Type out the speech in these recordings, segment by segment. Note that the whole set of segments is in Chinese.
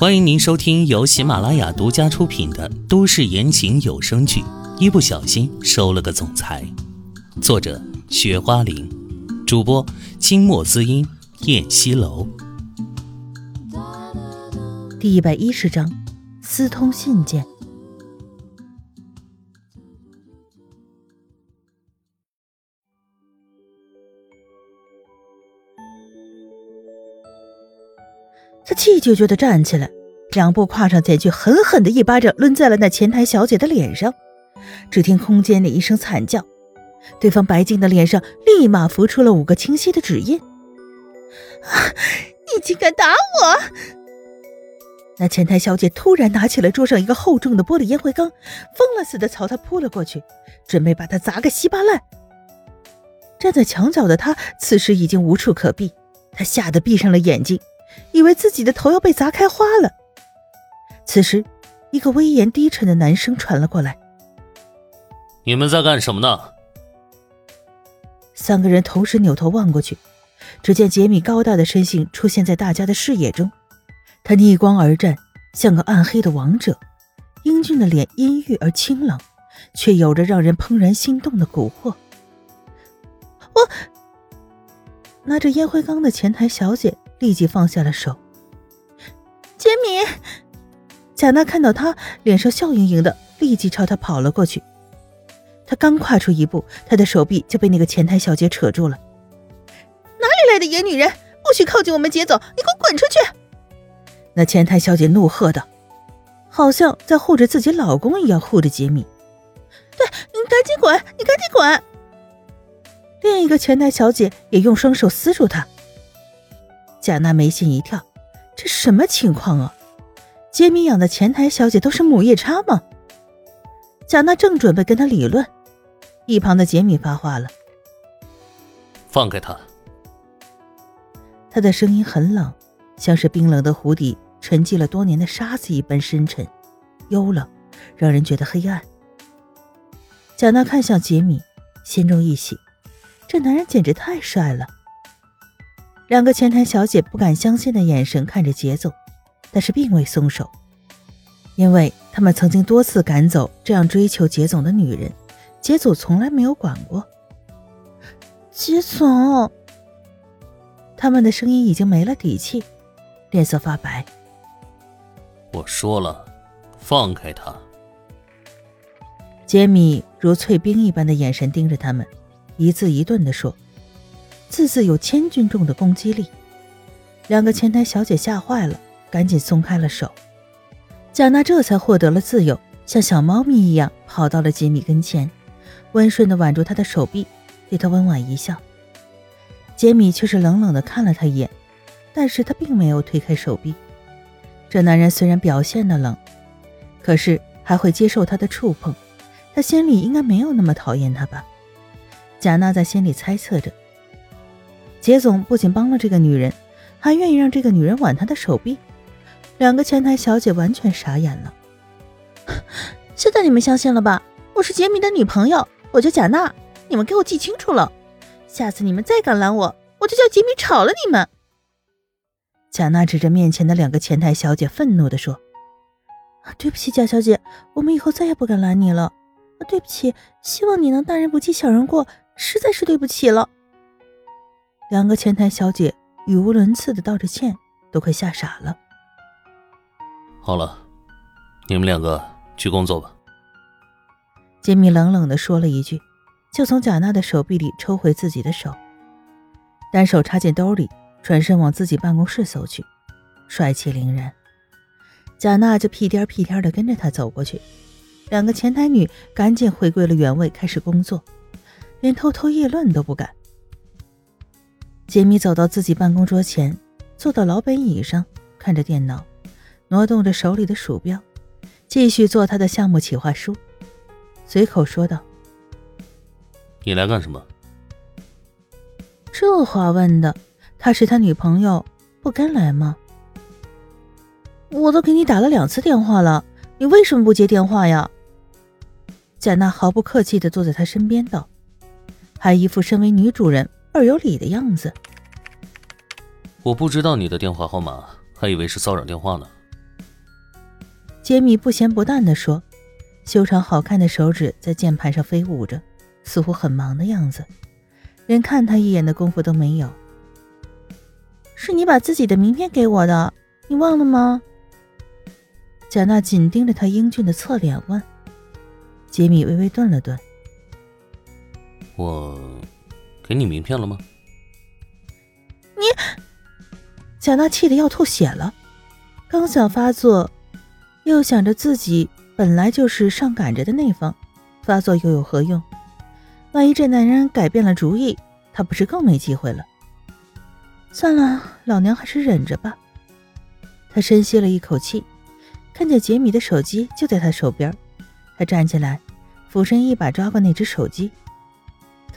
欢迎您收听由喜马拉雅独家出品的都市言情有声剧《一不小心收了个总裁》，作者：雪花玲，主播：清墨滋音、燕西楼。第一百一十章：私通信件。决绝的站起来，两步跨上前去，狠狠的一巴掌抡在了那前台小姐的脸上。只听空间里一声惨叫，对方白净的脸上立马浮出了五个清晰的指印。啊！你竟敢打我！那前台小姐突然拿起了桌上一个厚重的玻璃烟灰缸，疯了似的朝他扑了过去，准备把他砸个稀巴烂。站在墙角的他此时已经无处可避，他吓得闭上了眼睛。以为自己的头要被砸开花了。此时，一个威严低沉的男声传了过来：“你们在干什么呢？”三个人同时扭头望过去，只见杰米高大的身形出现在大家的视野中。他逆光而战，像个暗黑的王者，英俊的脸阴郁而清冷，却有着让人怦然心动的蛊惑。我拿着烟灰缸的前台小姐。立即放下了手。杰米，贾娜看到他，脸上笑盈盈的，立即朝他跑了过去。他刚跨出一步，他的手臂就被那个前台小姐扯住了。哪里来的野女人？不许靠近我们杰总！你给我滚出去！那前台小姐怒喝道，好像在护着自己老公一样护着杰米。对你赶紧滚！你赶紧滚！另一个前台小姐也用双手撕住他。贾娜眉心一跳，这什么情况啊？杰米养的前台小姐都是母夜叉吗？贾娜正准备跟他理论，一旁的杰米发话了：“放开他。”他的声音很冷，像是冰冷的湖底沉寂了多年的沙子一般深沉、幽冷，让人觉得黑暗。贾娜看向杰米，心中一喜，这男人简直太帅了。两个前台小姐不敢相信的眼神看着杰总，但是并未松手，因为他们曾经多次赶走这样追求杰总的女人，杰总从来没有管过。杰总，他们的声音已经没了底气，脸色发白。我说了，放开他。杰米如淬冰一般的眼神盯着他们，一字一顿的说。字字有千钧重的攻击力，两个前台小姐吓坏了，赶紧松开了手。贾娜这才获得了自由，像小猫咪一样跑到了杰米跟前，温顺地挽住他的手臂，对他温婉一笑。杰米却是冷冷地看了他一眼，但是他并没有推开手臂。这男人虽然表现的冷，可是还会接受他的触碰，他心里应该没有那么讨厌他吧？贾娜在心里猜测着。杰总不仅帮了这个女人，还愿意让这个女人挽他的手臂。两个前台小姐完全傻眼了。现在你们相信了吧？我是杰米的女朋友，我叫贾娜。你们给我记清楚了，下次你们再敢拦我，我就叫杰米炒了你们。贾娜指着面前的两个前台小姐，愤怒地说：“对不起，贾小姐，我们以后再也不敢拦你了。对不起，希望你能大人不计小人过，实在是对不起了。”两个前台小姐语无伦次的道着歉，都快吓傻了。好了，你们两个去工作吧。杰米冷冷的说了一句，就从贾娜的手臂里抽回自己的手，单手插进兜里，转身往自己办公室走去，帅气凌人。贾娜就屁颠屁颠的跟着他走过去，两个前台女赶紧回归了原位，开始工作，连偷偷议论都不敢。杰米走到自己办公桌前，坐到老板椅上，看着电脑，挪动着手里的鼠标，继续做他的项目企划书。随口说道：“你来干什么？”这话问的，他是他女朋友，不该来吗？我都给你打了两次电话了，你为什么不接电话呀？贾娜毫不客气地坐在他身边道，还一副身为女主人。倍有理的样子。我不知道你的电话号码，还以为是骚扰电话呢。杰米不咸不淡地说，修长好看的手指在键盘上飞舞着，似乎很忙的样子，连看他一眼的功夫都没有。是你把自己的名片给我的，你忘了吗？贾娜紧盯着他英俊的侧脸问。杰米微微顿了顿：“我给你名片了吗？”你，贾娜气得要吐血了，刚想发作，又想着自己本来就是上赶着的那方，发作又有何用？万一这男人改变了主意，她不是更没机会了？算了，老娘还是忍着吧。她深吸了一口气，看见杰米的手机就在他手边，他站起来，俯身一把抓过那只手机。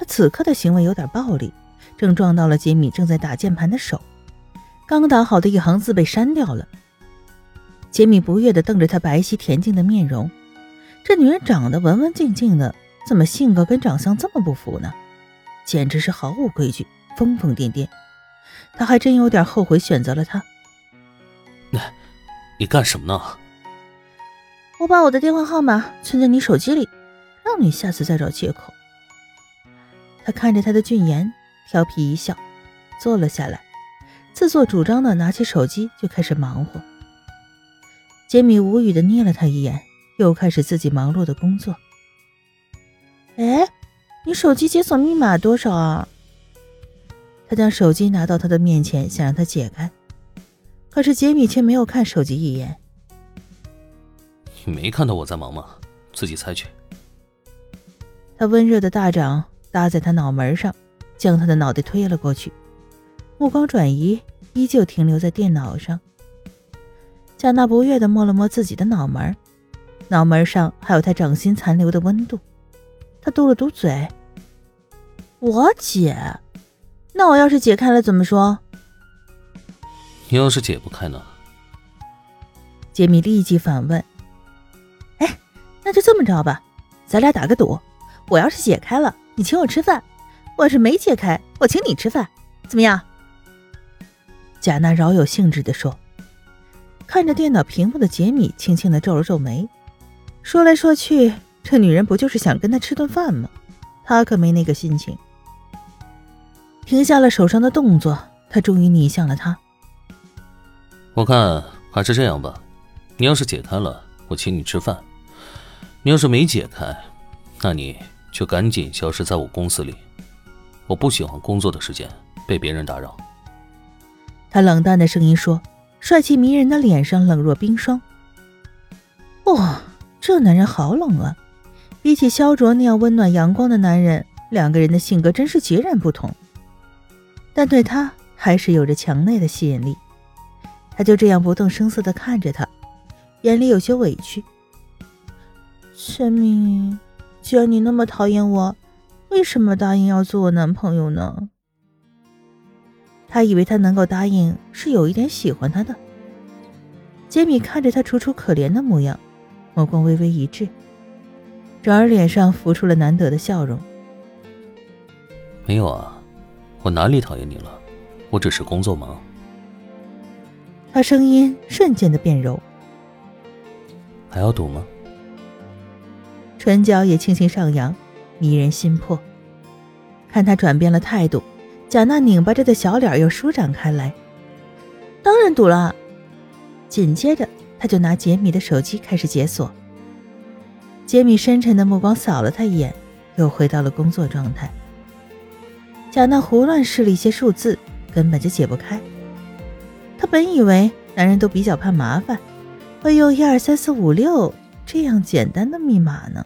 他此刻的行为有点暴力，正撞到了杰米正在打键盘的手，刚打好的一行字被删掉了。杰米不悦地瞪着他白皙恬静的面容，这女人长得文文静静的，怎么性格跟长相这么不符呢？简直是毫无规矩，疯疯癫癫。他还真有点后悔选择了她。那，你干什么呢？我把我的电话号码存在你手机里，让你下次再找借口。他看着他的俊颜，调皮一笑，坐了下来，自作主张的拿起手机就开始忙活。杰米无语的睨了他一眼，又开始自己忙碌的工作。哎，你手机解锁密码多少啊？他将手机拿到他的面前，想让他解开，可是杰米却没有看手机一眼。你没看到我在忙吗？自己猜去。他温热的大掌搭在他脑门上，将他的脑袋推了过去，目光转移，依旧停留在电脑上。贾娜不悦的摸了摸自己的脑门，脑门上还有他掌心残留的温度。他嘟了嘟嘴：“我解。”那我要是解开了怎么说？你要是解不开呢？杰米立即反问：“哎，那就这么着吧，咱俩打个赌，我要是解开了，你请我吃饭；我是没解开，我请你吃饭，怎么样？”贾娜饶有兴致地说。看着电脑屏幕的杰米轻轻的皱了皱眉，说来说去，这女人不就是想跟他吃顿饭吗？他可没那个心情。停下了手上的动作，他终于睨向了他。我看还是这样吧，你要是解开了，我请你吃饭；你要是没解开，那你就赶紧消失在我公司里。我不喜欢工作的时间被别人打扰。他冷淡的声音说，帅气迷人的脸上冷若冰霜。哇，这男人好冷啊！比起萧卓那样温暖阳光的男人，两个人的性格真是截然不同。但对他还是有着强烈的吸引力，他就这样不动声色地看着他，眼里有些委屈。陈明，既然你那么讨厌我，为什么答应要做我男朋友呢？他以为他能够答应是有一点喜欢他的。杰米看着他楚楚可怜的模样，目光微微一滞，转而脸上浮出了难得的笑容。没有啊。我哪里讨厌你了？我只是工作忙。他声音瞬间的变柔。还要赌吗？唇角也轻轻上扬，迷人心魄。看他转变了态度，贾娜拧巴着的小脸又舒展开来。当然赌了。紧接着，他就拿杰米的手机开始解锁。杰米深沉的目光扫了他一眼，又回到了工作状态。贾娜胡乱试了一些数字，根本就解不开。她本以为男人都比较怕麻烦，会用一二三四五六这样简单的密码呢。